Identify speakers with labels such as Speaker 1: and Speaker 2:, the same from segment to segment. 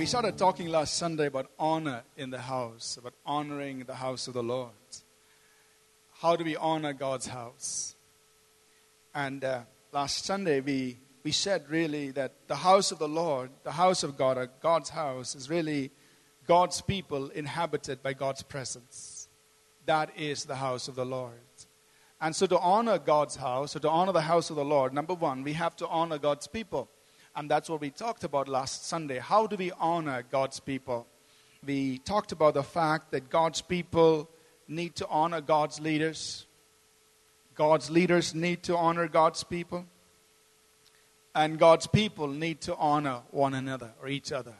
Speaker 1: We started talking last Sunday about honor in the house, about honoring the house of the Lord. How do we honor God's house? And uh, last Sunday, we, we said really that the house of the Lord, the house of God, or God's house, is really God's people inhabited by God's presence. That is the house of the Lord. And so, to honor God's house, or to honor the house of the Lord, number one, we have to honor God's people. And that's what we talked about last Sunday. How do we honor God's people? We talked about the fact that God's people need to honor God's leaders. God's leaders need to honor God's people. And God's people need to honor one another or each other.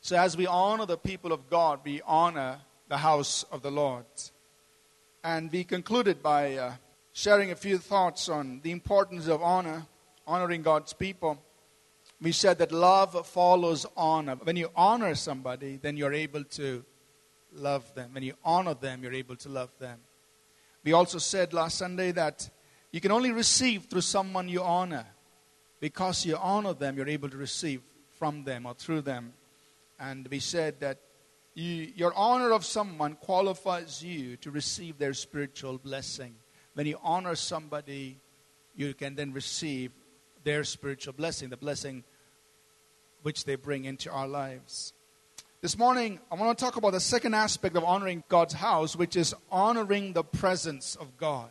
Speaker 1: So, as we honor the people of God, we honor the house of the Lord. And we concluded by uh, sharing a few thoughts on the importance of honor, honoring God's people we said that love follows honor. When you honor somebody, then you're able to love them. When you honor them, you're able to love them. We also said last Sunday that you can only receive through someone you honor. Because you honor them, you're able to receive from them or through them. And we said that you, your honor of someone qualifies you to receive their spiritual blessing. When you honor somebody, you can then receive their spiritual blessing, the blessing which they bring into our lives. This morning, I want to talk about the second aspect of honoring God's house, which is honoring the presence of God.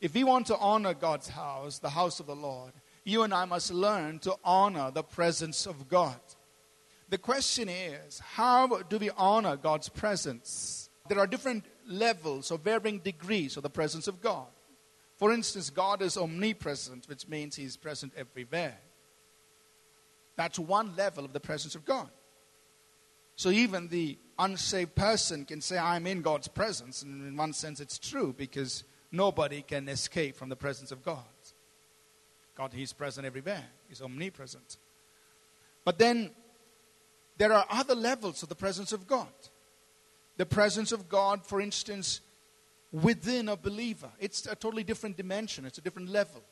Speaker 1: If we want to honor God's house, the house of the Lord, you and I must learn to honor the presence of God. The question is, how do we honor God's presence? There are different levels or varying degrees of the presence of God. For instance, God is omnipresent, which means He's present everywhere. That's one level of the presence of God. So even the unsaved person can say, I'm in God's presence. And in one sense, it's true because nobody can escape from the presence of God. God, He's present everywhere, He's omnipresent. But then there are other levels of the presence of God. The presence of God, for instance, within a believer. It's a totally different dimension, it's a different level.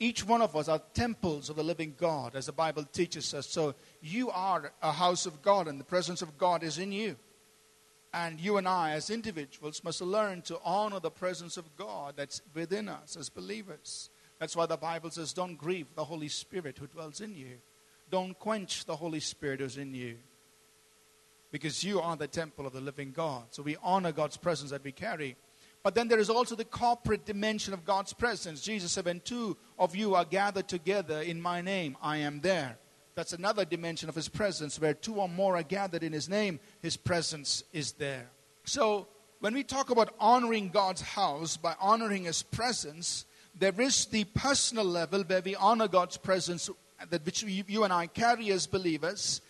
Speaker 1: Each one of us are temples of the living God, as the Bible teaches us. So you are a house of God, and the presence of God is in you. And you and I, as individuals, must learn to honor the presence of God that's within us as believers. That's why the Bible says, Don't grieve the Holy Spirit who dwells in you. Don't quench the Holy Spirit who's in you. Because you are the temple of the living God. So we honor God's presence that we carry. But then there is also the corporate dimension of God's presence. Jesus said, When two of you are gathered together in my name, I am there. That's another dimension of his presence, where two or more are gathered in his name, his presence is there. So, when we talk about honoring God's house by honoring his presence, there is the personal level where we honor God's presence, that which you and I carry as believers.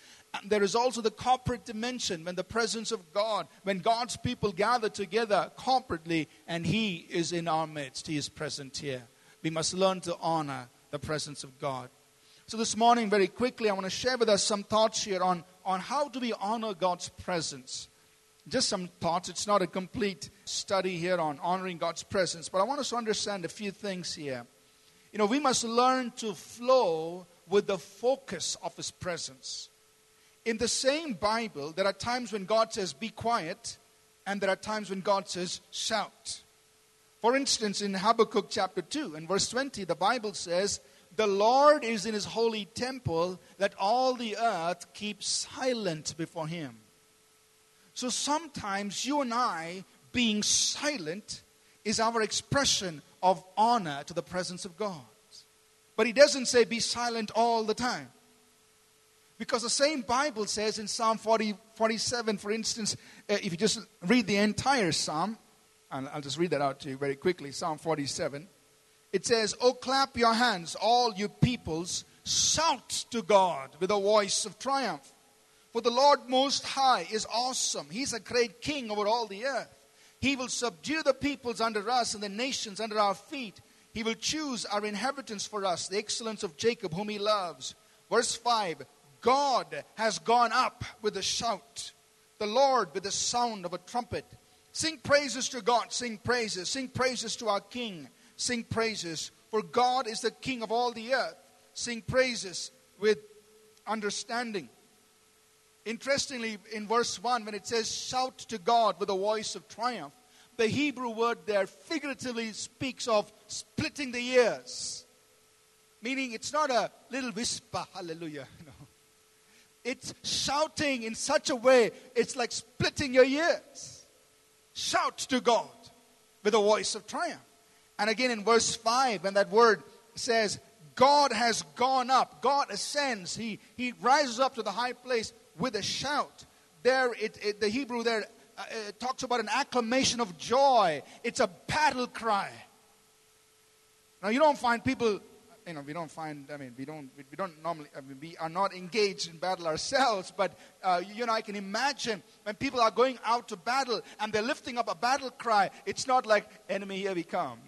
Speaker 1: There is also the corporate dimension when the presence of God, when God's people gather together corporately and He is in our midst, He is present here. We must learn to honor the presence of God. So, this morning, very quickly, I want to share with us some thoughts here on, on how do we honor God's presence. Just some thoughts. It's not a complete study here on honoring God's presence, but I want us to understand a few things here. You know, we must learn to flow with the focus of His presence. In the same Bible, there are times when God says, be quiet, and there are times when God says, shout. For instance, in Habakkuk chapter 2 and verse 20, the Bible says, The Lord is in his holy temple, that all the earth keep silent before him. So sometimes you and I being silent is our expression of honor to the presence of God. But he doesn't say be silent all the time. Because the same Bible says in Psalm 40, 47, for instance, uh, if you just read the entire Psalm, and I'll just read that out to you very quickly Psalm 47. It says, Oh, clap your hands, all you peoples, shout to God with a voice of triumph. For the Lord Most High is awesome. He's a great king over all the earth. He will subdue the peoples under us and the nations under our feet. He will choose our inheritance for us, the excellence of Jacob, whom he loves. Verse 5 God has gone up with a shout, the Lord with the sound of a trumpet. Sing praises to God, sing praises, sing praises to our King, sing praises, for God is the King of all the earth. Sing praises with understanding. Interestingly, in verse 1, when it says, shout to God with a voice of triumph, the Hebrew word there figuratively speaks of splitting the ears. Meaning it's not a little whisper, hallelujah. It's shouting in such a way, it's like splitting your ears. Shout to God with a voice of triumph. And again in verse 5, when that word says, God has gone up, God ascends, He, he rises up to the high place with a shout. There, it, it, the Hebrew there uh, talks about an acclamation of joy. It's a battle cry. Now, you don't find people, you know, we don't find, I mean, we don't, we, don't normally, I mean, we are not engaged in battle ourselves, but, uh, you know, I can imagine when people are going out to battle and they're lifting up a battle cry, it's not like, enemy, here we come.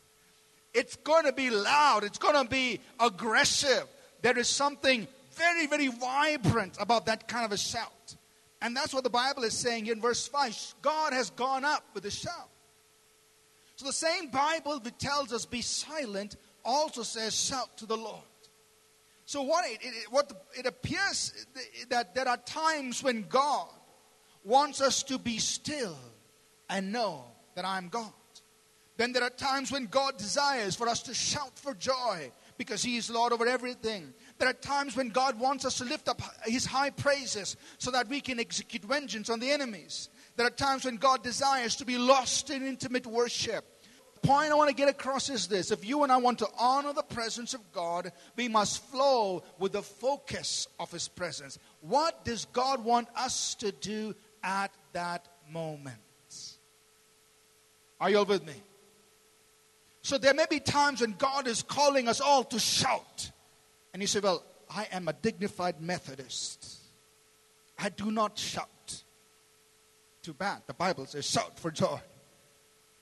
Speaker 1: it's going to be loud, it's going to be aggressive. There is something very, very vibrant about that kind of a shout. And that's what the Bible is saying in verse 5. God has gone up with a shout. So the same Bible that tells us be silent also says shout to the Lord. So what it, it, what it appears that there are times when God wants us to be still and know that I'm God. Then there are times when God desires for us to shout for joy because He is Lord over everything. There are times when God wants us to lift up His high praises so that we can execute vengeance on the enemies. There are times when God desires to be lost in intimate worship. Point I want to get across is this if you and I want to honor the presence of God, we must flow with the focus of His presence. What does God want us to do at that moment? Are you all with me? So there may be times when God is calling us all to shout. And you say, Well, I am a dignified Methodist. I do not shout. Too bad. The Bible says, Shout for joy.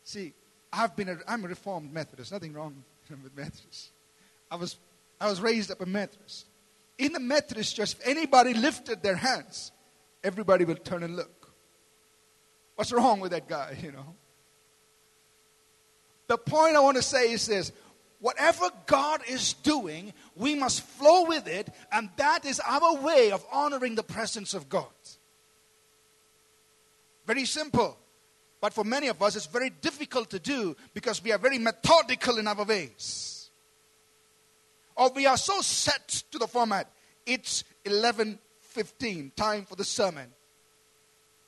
Speaker 1: See, I've been a, I'm a Reformed Methodist. Nothing wrong with Methodists. I was, I was raised up a Methodist. In the Methodist church, if anybody lifted their hands, everybody will turn and look. What's wrong with that guy, you know? The point I want to say is this whatever God is doing, we must flow with it, and that is our way of honoring the presence of God. Very simple. But for many of us, it's very difficult to do because we are very methodical in our ways. Or we are so set to the format. It's 11:15, time for the sermon.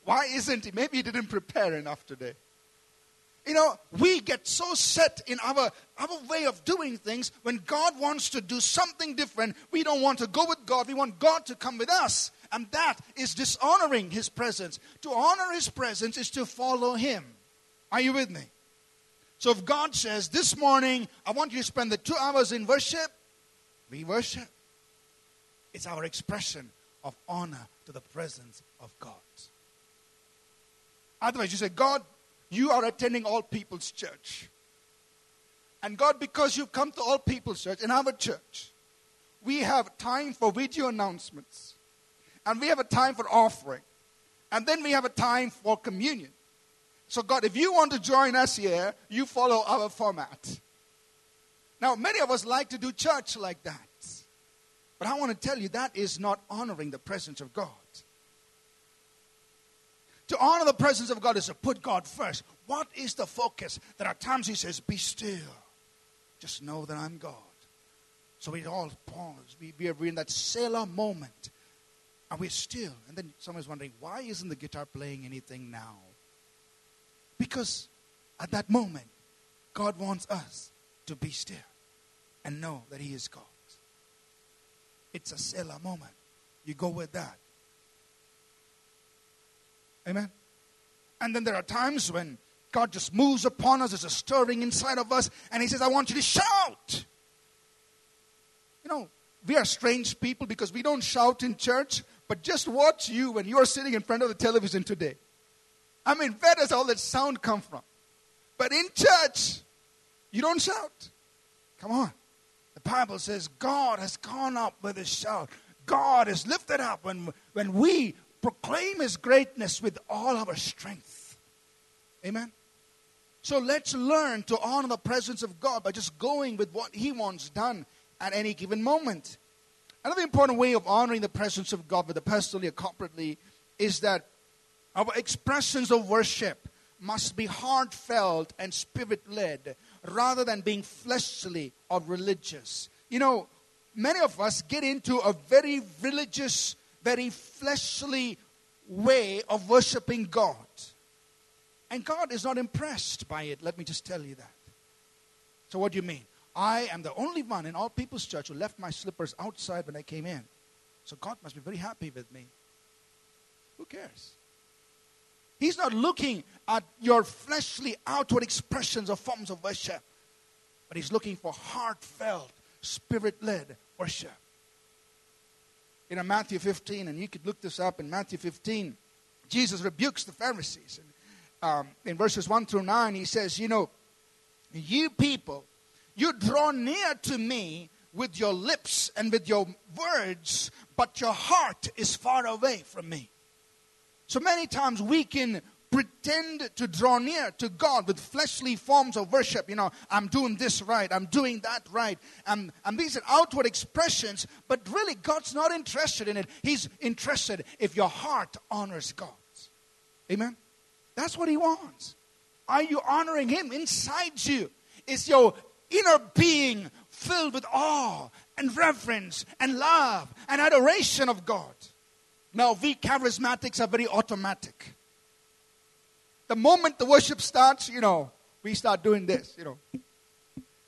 Speaker 1: Why isn't he? Maybe he didn't prepare enough today. You know, we get so set in our, our way of doing things. When God wants to do something different, we don't want to go with God. We want God to come with us. And that is dishonoring His presence. To honor His presence is to follow Him. Are you with me? So if God says, This morning, I want you to spend the two hours in worship, we worship. It's our expression of honor to the presence of God. Otherwise, you say, God, you are attending all people's church. And God, because you've come to all people's church, in our church, we have time for video announcements. And we have a time for offering. And then we have a time for communion. So, God, if you want to join us here, you follow our format. Now, many of us like to do church like that. But I want to tell you that is not honoring the presence of God. To honor the presence of God is to put God first. What is the focus? There are times He says, Be still. Just know that I'm God. So we all pause. We, we are in that Selah moment. And we're still. And then someone's wondering, why isn't the guitar playing anything now? Because at that moment, God wants us to be still and know that He is God. It's a Selah moment. You go with that. Amen. And then there are times when God just moves upon us, there's a stirring inside of us, and He says, I want you to shout. You know, we are strange people because we don't shout in church, but just watch you when you are sitting in front of the television today. I mean, where does all that sound come from? But in church, you don't shout. Come on. The Bible says God has gone up with a shout. God is lifted up when, when we proclaim His greatness with all our strength. Amen. So let's learn to honor the presence of God by just going with what He wants done at any given moment. Another important way of honoring the presence of God, whether personally or corporately, is that our expressions of worship must be heartfelt and spirit led rather than being fleshly or religious. You know, many of us get into a very religious, very fleshly way of worshiping God. And God is not impressed by it. Let me just tell you that. So, what do you mean? I am the only one in all people's church who left my slippers outside when I came in. So, God must be very happy with me. Who cares? He's not looking at your fleshly outward expressions or forms of worship, but He's looking for heartfelt, spirit led worship. In Matthew 15, and you could look this up in Matthew 15, Jesus rebukes the Pharisees. And, um, in verses 1 through 9, he says, You know, you people, you draw near to me with your lips and with your words, but your heart is far away from me. So many times we can pretend to draw near to God with fleshly forms of worship. You know, I'm doing this right, I'm doing that right. And, and these are outward expressions, but really God's not interested in it. He's interested if your heart honors God. Amen? That's what He wants. Are you honoring Him inside you? Is your inner being filled with awe and reverence and love and adoration of God? Now, we charismatics are very automatic. The moment the worship starts, you know, we start doing this, you know. You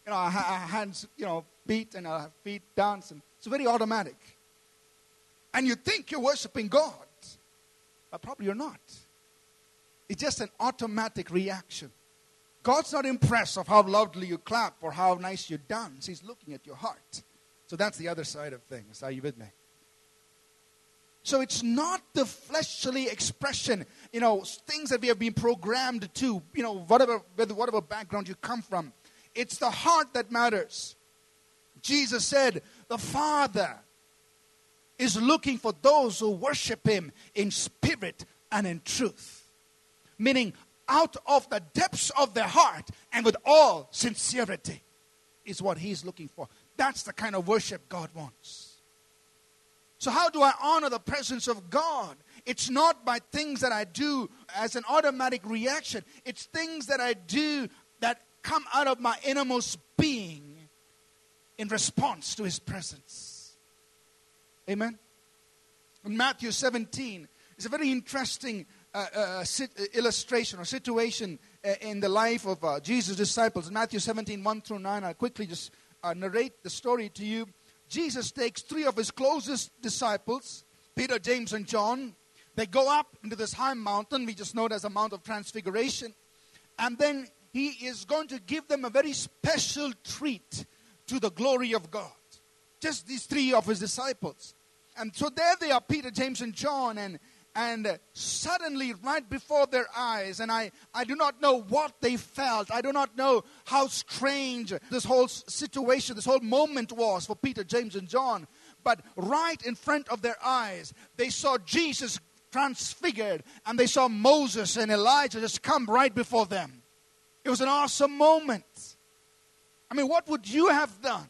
Speaker 1: know, our, our hands, you know, beat and our feet dance. And it's very automatic. And you think you're worshiping God, but probably you're not. It's just an automatic reaction. God's not impressed of how loudly you clap or how nice you dance. He's looking at your heart. So that's the other side of things. Are you with me? So it's not the fleshly expression, you know, things that we have been programmed to, you know, whatever, whatever background you come from. It's the heart that matters. Jesus said, The Father is looking for those who worship Him in spirit and in truth. Meaning, out of the depths of their heart and with all sincerity is what He's looking for. That's the kind of worship God wants. So, how do I honor the presence of God? It's not by things that I do as an automatic reaction, it's things that I do that come out of my innermost being in response to His presence. Amen? In Matthew 17, it's a very interesting uh, uh, illustration or situation uh, in the life of uh, Jesus' disciples. Matthew 17, 1 through 9, I'll quickly just uh, narrate the story to you. Jesus takes three of his closest disciples, Peter, James, and John. They go up into this high mountain, we just know it as a Mount of Transfiguration. And then he is going to give them a very special treat to the glory of God. Just these three of his disciples. And so there they are, Peter, James, and John. And and suddenly right before their eyes and I, I do not know what they felt. I do not know how strange this whole situation this whole moment was for peter james and john. But right in front of their eyes they saw jesus transfigured and they saw moses and elijah just come right before them. It was an awesome moment. I mean what would you have done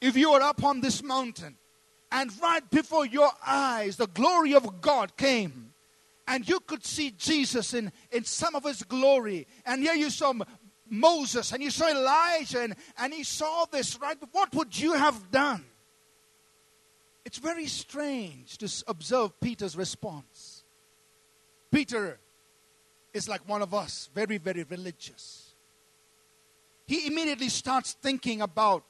Speaker 1: if you were up on this mountain and right before your eyes, the glory of God came. And you could see Jesus in, in some of his glory. And here you saw Moses and you saw Elijah and, and he saw this, right? What would you have done? It's very strange to observe Peter's response. Peter is like one of us, very, very religious. He immediately starts thinking about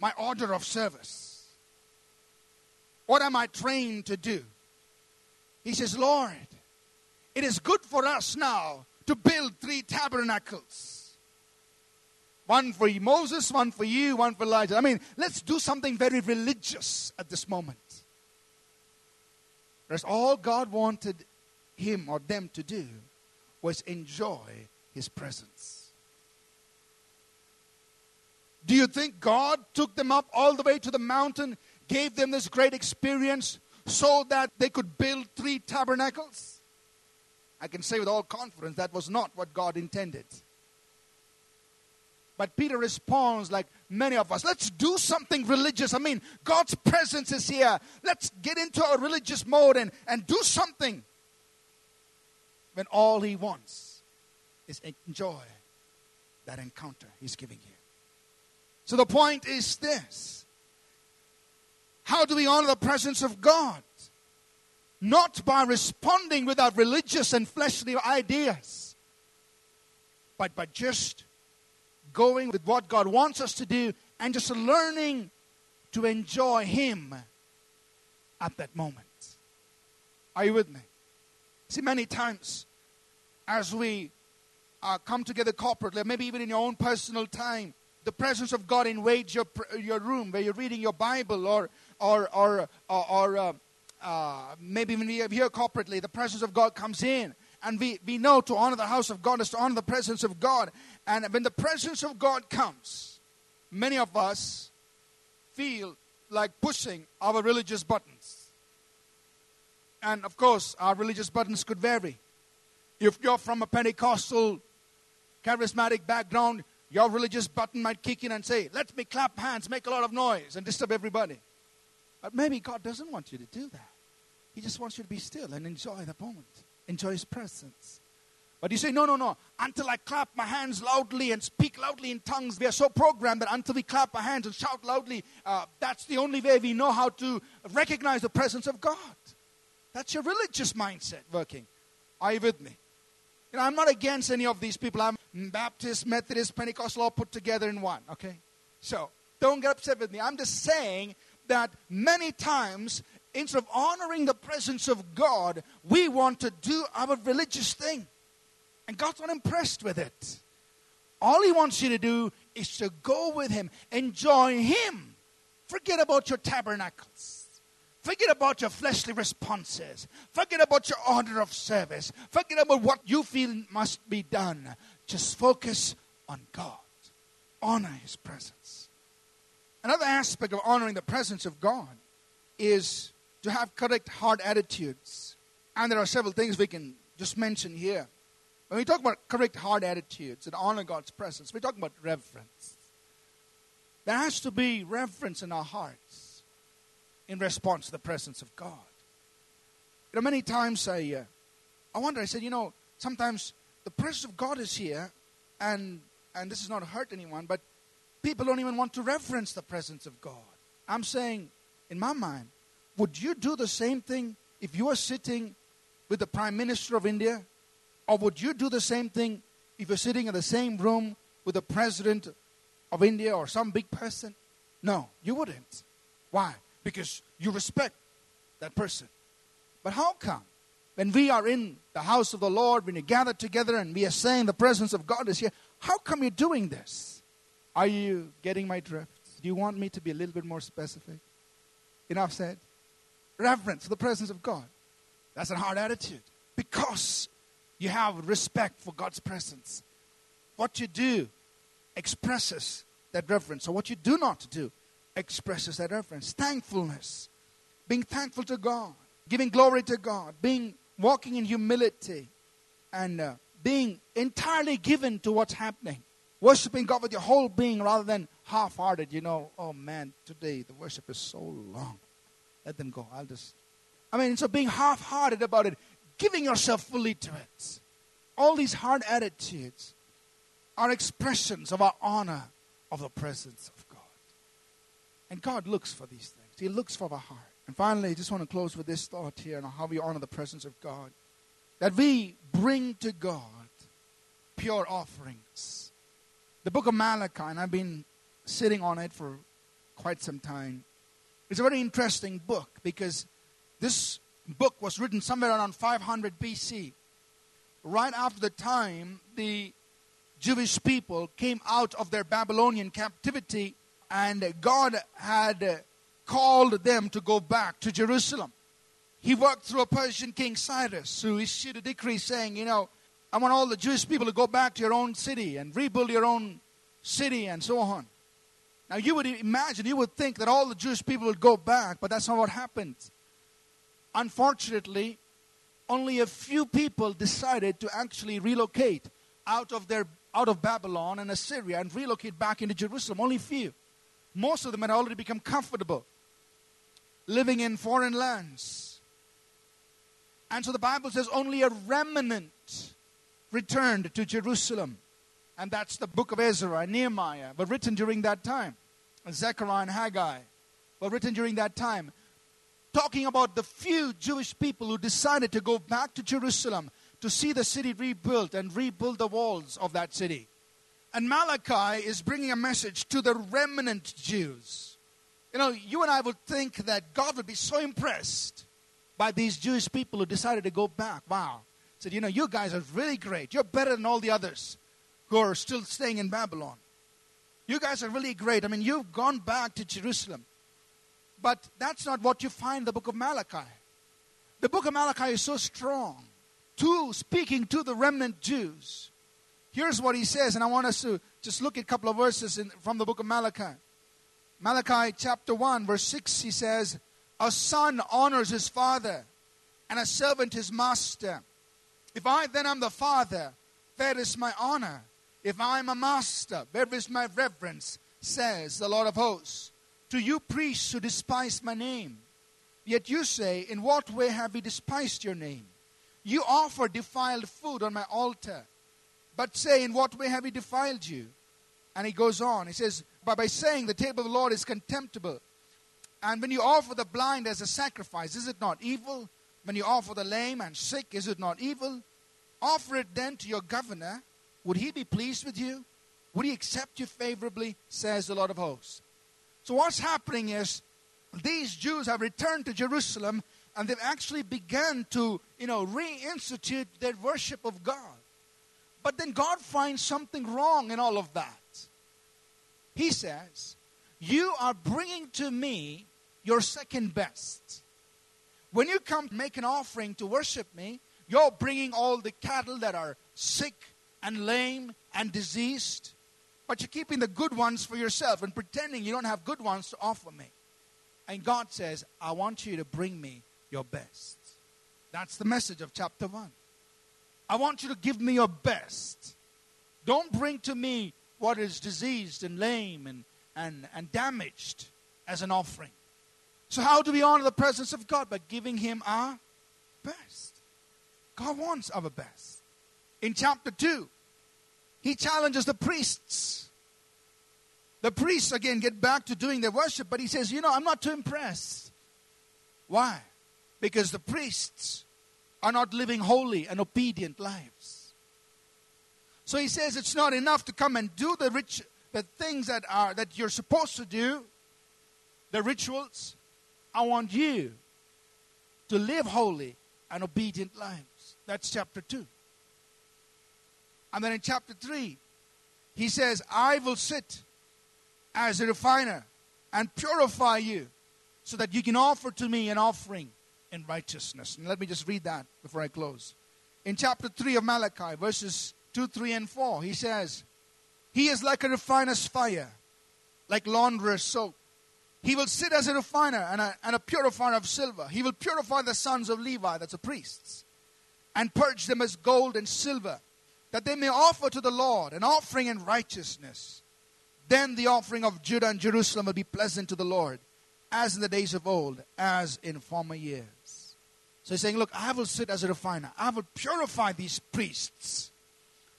Speaker 1: my order of service. What am I trained to do? He says, Lord, it is good for us now to build three tabernacles one for Moses, one for you, one for Elijah. I mean, let's do something very religious at this moment. Whereas all God wanted him or them to do was enjoy his presence. Do you think God took them up all the way to the mountain gave them this great experience so that they could build three tabernacles? I can say with all confidence that was not what God intended. But Peter responds like many of us let's do something religious. I mean, God's presence is here. Let's get into a religious mode and, and do something. When all he wants is enjoy that encounter he's giving you. So the point is this How do we honor the presence of God? Not by responding with our religious and fleshly ideas, but by just going with what God wants us to do and just learning to enjoy Him at that moment. Are you with me? See, many times as we uh, come together corporately, maybe even in your own personal time, the presence of God invades your, your room where you're reading your Bible or, or, or, or, or uh, uh, maybe when we are here corporately, the presence of God comes in. And we, we know to honor the house of God is to honor the presence of God. And when the presence of God comes, many of us feel like pushing our religious buttons. And of course, our religious buttons could vary. If you're from a Pentecostal, charismatic background, your religious button might kick in and say, Let me clap hands, make a lot of noise, and disturb everybody. But maybe God doesn't want you to do that. He just wants you to be still and enjoy the moment, enjoy His presence. But you say, no, no, no. Until I clap my hands loudly and speak loudly in tongues, we are so programmed that until we clap our hands and shout loudly, uh, that's the only way we know how to recognize the presence of God. That's your religious mindset working. Are you with me? You know, I'm not against any of these people. I'm Baptist, Methodist, Pentecostal all put together in one, okay? So, don't get upset with me. I'm just saying that many times, instead of honoring the presence of God, we want to do our religious thing. And God's not impressed with it. All He wants you to do is to go with Him, enjoy Him. Forget about your tabernacles. Forget about your fleshly responses. Forget about your order of service. Forget about what you feel must be done. Just focus on God. Honor His presence. Another aspect of honoring the presence of God is to have correct heart attitudes. And there are several things we can just mention here. When we talk about correct heart attitudes and honor God's presence, we're talking about reverence. There has to be reverence in our hearts in response to the presence of God. You know, many times I, uh, I wonder, I said, you know, sometimes the presence of God is here, and, and this is not hurt anyone, but people don't even want to reverence the presence of God. I'm saying, in my mind, would you do the same thing if you were sitting with the Prime Minister of India? Or would you do the same thing if you're sitting in the same room with the President of India or some big person? No, you wouldn't. Why? because you respect that person. But how come when we are in the house of the Lord, when you gather together and we are saying the presence of God is here, how come you're doing this? Are you getting my drift? Do you want me to be a little bit more specific? Enough said. Reverence for the presence of God. That's a hard attitude because you have respect for God's presence. What you do expresses that reverence. So, what you do not do expresses that reverence. Thankfulness, being thankful to God, giving glory to God, being walking in humility, and uh, being entirely given to what's happening. Worshiping God with your whole being rather than half hearted. You know, oh man, today the worship is so long. Let them go. I'll just. I mean, so being half hearted about it, giving yourself fully to it. All these hard attitudes are expressions of our honor of the presence of God. and God looks for these things. He looks for the heart. And finally, I just want to close with this thought here on how we honor the presence of God. That we bring to God pure offerings. The book of Malachi, and I've been sitting on it for quite some time. It's a very interesting book because this book was written somewhere around 500 BC, right after the time the Jewish people came out of their Babylonian captivity and God had called them to go back to Jerusalem. He worked through a Persian king Cyrus who issued a decree saying, you know, I want all the Jewish people to go back to your own city and rebuild your own city and so on. Now, you would imagine, you would think that all the Jewish people would go back, but that's not what happened. Unfortunately, only a few people decided to actually relocate out of their out of Babylon and Assyria and relocate back into Jerusalem. Only few. Most of them had already become comfortable living in foreign lands. And so the Bible says only a remnant returned to Jerusalem. And that's the book of Ezra and Nehemiah were written during that time. And Zechariah and Haggai were written during that time. Talking about the few Jewish people who decided to go back to Jerusalem to see the city rebuilt and rebuild the walls of that city. And Malachi is bringing a message to the remnant Jews. You know, you and I would think that God would be so impressed by these Jewish people who decided to go back. Wow. Said, you know, you guys are really great. You're better than all the others who are still staying in Babylon. You guys are really great. I mean, you've gone back to Jerusalem. But that's not what you find in the book of Malachi. The book of Malachi is so strong to speaking to the remnant Jews. Here's what he says, and I want us to just look at a couple of verses in, from the book of Malachi. Malachi chapter 1, verse 6, he says, A son honors his father, and a servant his master. If I then am the father, where is my honor? If I am a master, where is my reverence? Says the Lord of hosts. To you priests who despise my name. Yet you say, In what way have we despised your name? You offer defiled food on my altar, but say, In what way have we defiled you? And he goes on. He says, But by saying the table of the Lord is contemptible. And when you offer the blind as a sacrifice, is it not evil? When you offer the lame and sick, is it not evil? Offer it then to your governor. Would he be pleased with you? Would he accept you favorably? Says the Lord of hosts. So, what's happening is these Jews have returned to Jerusalem and they've actually begun to, you know, reinstitute their worship of God. But then God finds something wrong in all of that. He says, You are bringing to me your second best. When you come make an offering to worship me, you're bringing all the cattle that are sick and lame and diseased, but you're keeping the good ones for yourself and pretending you don't have good ones to offer me. And God says, I want you to bring me your best. That's the message of chapter 1. I want you to give me your best. Don't bring to me what is diseased and lame and, and, and damaged as an offering. So, how do we honor the presence of God? By giving Him our best. God wants our best. In chapter 2, He challenges the priests. The priests, again, get back to doing their worship, but He says, You know, I'm not too impressed. Why? because the priests are not living holy and obedient lives. So he says it's not enough to come and do the rich the things that are that you're supposed to do, the rituals. I want you to live holy and obedient lives. That's chapter 2. And then in chapter 3, he says, I will sit as a refiner and purify you so that you can offer to me an offering in righteousness. And let me just read that before I close. In chapter 3 of Malachi, verses 2, 3, and 4, he says, He is like a refiner's fire, like launderer's soap. He will sit as a refiner and a, and a purifier of silver. He will purify the sons of Levi, that's the priests, and purge them as gold and silver, that they may offer to the Lord an offering in righteousness. Then the offering of Judah and Jerusalem will be pleasant to the Lord, as in the days of old, as in former years. So he's saying, Look, I will sit as a refiner. I will purify these priests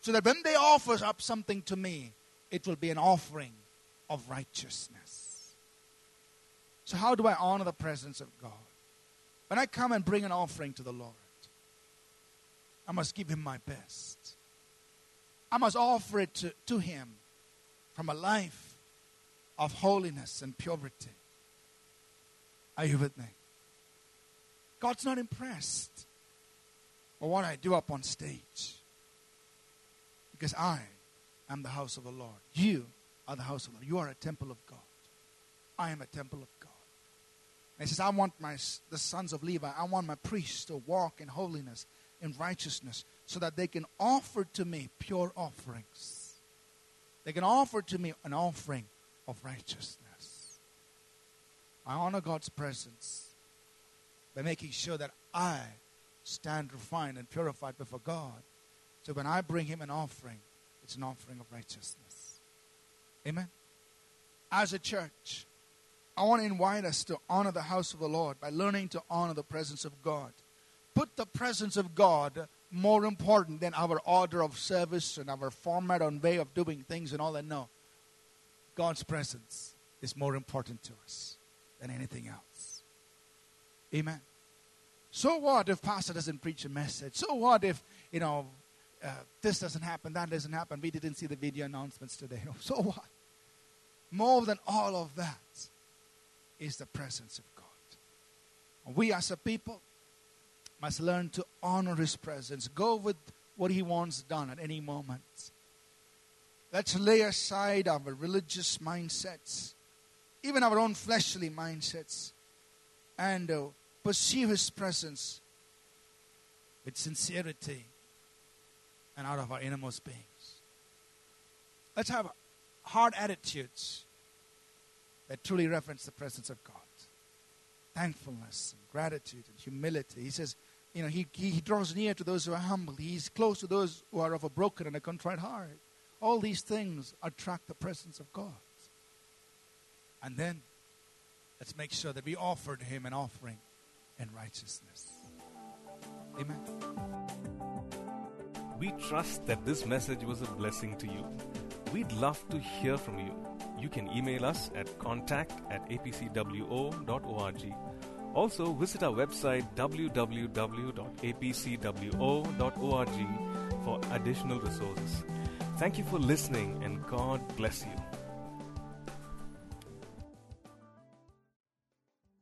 Speaker 1: so that when they offer up something to me, it will be an offering of righteousness. So, how do I honor the presence of God? When I come and bring an offering to the Lord, I must give Him my best. I must offer it to, to Him from a life of holiness and purity. Are you with me? God's not impressed with what I do up on stage. Because I am the house of the Lord. You are the house of the Lord. You are a temple of God. I am a temple of God. He says, I want my the sons of Levi, I want my priests to walk in holiness, in righteousness, so that they can offer to me pure offerings. They can offer to me an offering of righteousness. I honor God's presence by making sure that I stand refined and purified before God. So when I bring Him an offering, it's an offering of righteousness. Amen. As a church, I want to invite us to honor the house of the Lord by learning to honor the presence of God. Put the presence of God more important than our order of service and our format and way of doing things and all that. No. God's presence is more important to us than anything else. Amen. So what if pastor doesn't preach a message? So what if, you know, uh, this doesn't happen, that doesn't happen. We didn't see the video announcements today. So what? More than all of that is the presence of God. We as a people must learn to honor His presence. Go with what He wants done at any moment. Let's lay aside our religious mindsets, even our own fleshly mindsets, and uh, pursue His presence with sincerity and out of our innermost beings. Let's have hard attitudes that truly reference the presence of God. Thankfulness and gratitude and humility. He says, you know, he, he draws near to those who are humble. He's close to those who are of a broken and a contrite heart. All these things attract the presence of God. And then let's make sure that we offer to Him an offering in righteousness. Amen.
Speaker 2: We trust that this message was a blessing to you. We'd love to hear from you. You can email us at contact at apcwo.org. Also, visit our website www.apcwo.org for additional resources. Thank you for listening and God bless you.